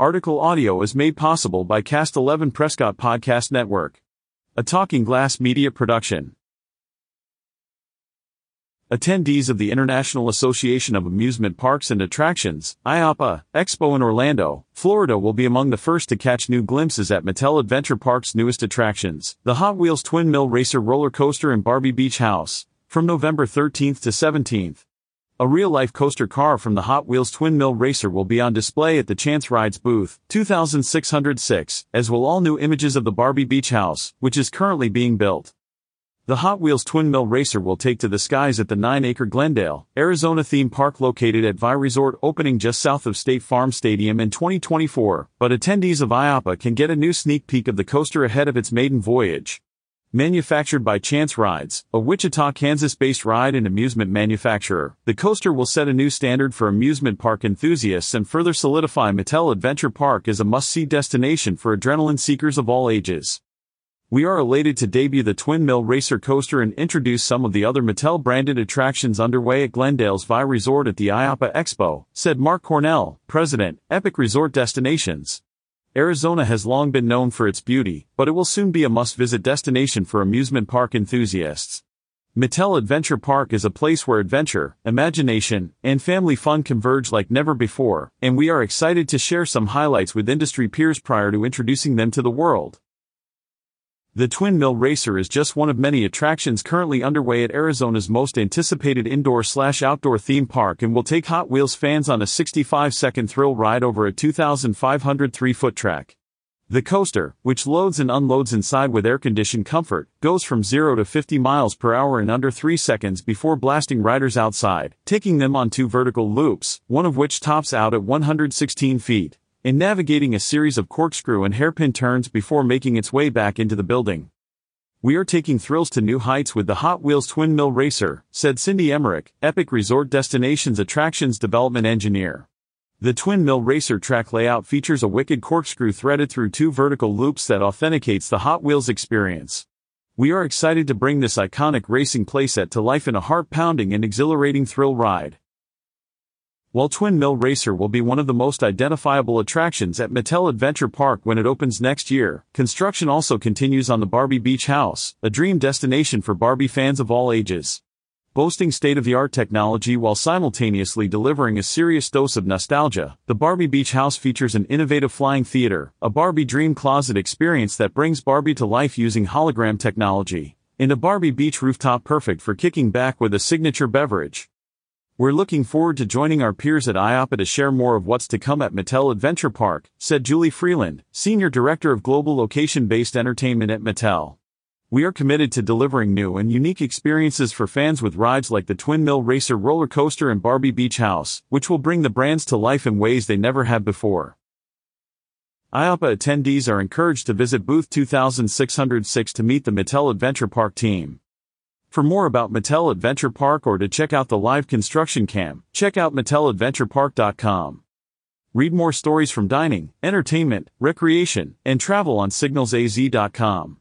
Article audio is made possible by Cast 11 Prescott Podcast Network, a Talking Glass media production. Attendees of the International Association of Amusement Parks and Attractions, IAAPA, Expo in Orlando, Florida will be among the first to catch new glimpses at Mattel Adventure Park's newest attractions, the Hot Wheels Twin Mill Racer roller coaster and Barbie Beach House, from November 13th to 17th. A real-life coaster car from the Hot Wheels Twin Mill Racer will be on display at the Chance Rides booth, 2606, as will all new images of the Barbie Beach House, which is currently being built. The Hot Wheels Twin Mill Racer will take to the skies at the 9-acre Glendale, Arizona theme park located at VAI Resort opening just south of State Farm Stadium in 2024, but attendees of IAAPA can get a new sneak peek of the coaster ahead of its maiden voyage. Manufactured by Chance Rides, a Wichita, Kansas-based ride and amusement manufacturer, the coaster will set a new standard for amusement park enthusiasts and further solidify Mattel Adventure Park as a must-see destination for adrenaline seekers of all ages. We are elated to debut the Twin Mill Racer Coaster and introduce some of the other Mattel-branded attractions underway at Glendale's VAI Resort at the IAAPA Expo, said Mark Cornell, President, Epic Resort Destinations. Arizona has long been known for its beauty, but it will soon be a must-visit destination for amusement park enthusiasts. Mattel Adventure Park is a place where adventure, imagination, and family fun converge like never before, and we are excited to share some highlights with industry peers prior to introducing them to the world. The Twin Mill Racer is just one of many attractions currently underway at Arizona's most anticipated indoor-slash-outdoor theme park and will take Hot Wheels fans on a 65-second thrill ride over a 2,500 three-foot track. The coaster, which loads and unloads inside with air-conditioned comfort, goes from 0 to 50 miles per hour in under 3 seconds before blasting riders outside, taking them on two vertical loops, one of which tops out at 116 feet in navigating a series of corkscrew and hairpin turns before making its way back into the building. We are taking thrills to new heights with the Hot Wheels Twin Mill Racer, said Cindy Emmerich, Epic Resort Destinations Attractions Development Engineer. The Twin Mill Racer track layout features a wicked corkscrew threaded through two vertical loops that authenticates the Hot Wheels experience. We are excited to bring this iconic racing playset to life in a heart-pounding and exhilarating thrill ride. While Twin Mill Racer will be one of the most identifiable attractions at Mattel Adventure Park when it opens next year, construction also continues on the Barbie Beach House, a dream destination for Barbie fans of all ages. Boasting state-of-the-art technology while simultaneously delivering a serious dose of nostalgia, the Barbie Beach House features an innovative flying theater, a Barbie Dream Closet experience that brings Barbie to life using hologram technology, and a Barbie Beach rooftop perfect for kicking back with a signature beverage. We're looking forward to joining our peers at IAAPA to share more of what's to come at Mattel Adventure Park, said Julie Freeland, Senior Director of Global Location-Based Entertainment at Mattel. We are committed to delivering new and unique experiences for fans with rides like the Twin Mill Racer roller coaster and Barbie Beach House, which will bring the brands to life in ways they never have before. IAAPA attendees are encouraged to visit booth 2606 to meet the Mattel Adventure Park team. For more about Mattel Adventure Park or to check out the live construction cam, check out MattelAdventurePark.com. Read more stories from dining, entertainment, recreation, and travel on signalsaz.com.